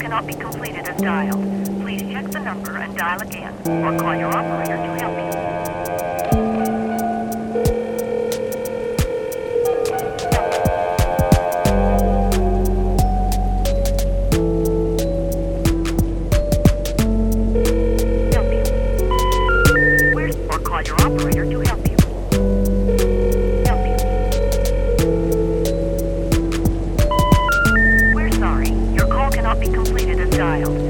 cannot be completed as dialed. Please check the number and dial again, or call your operator to. completed as dialed.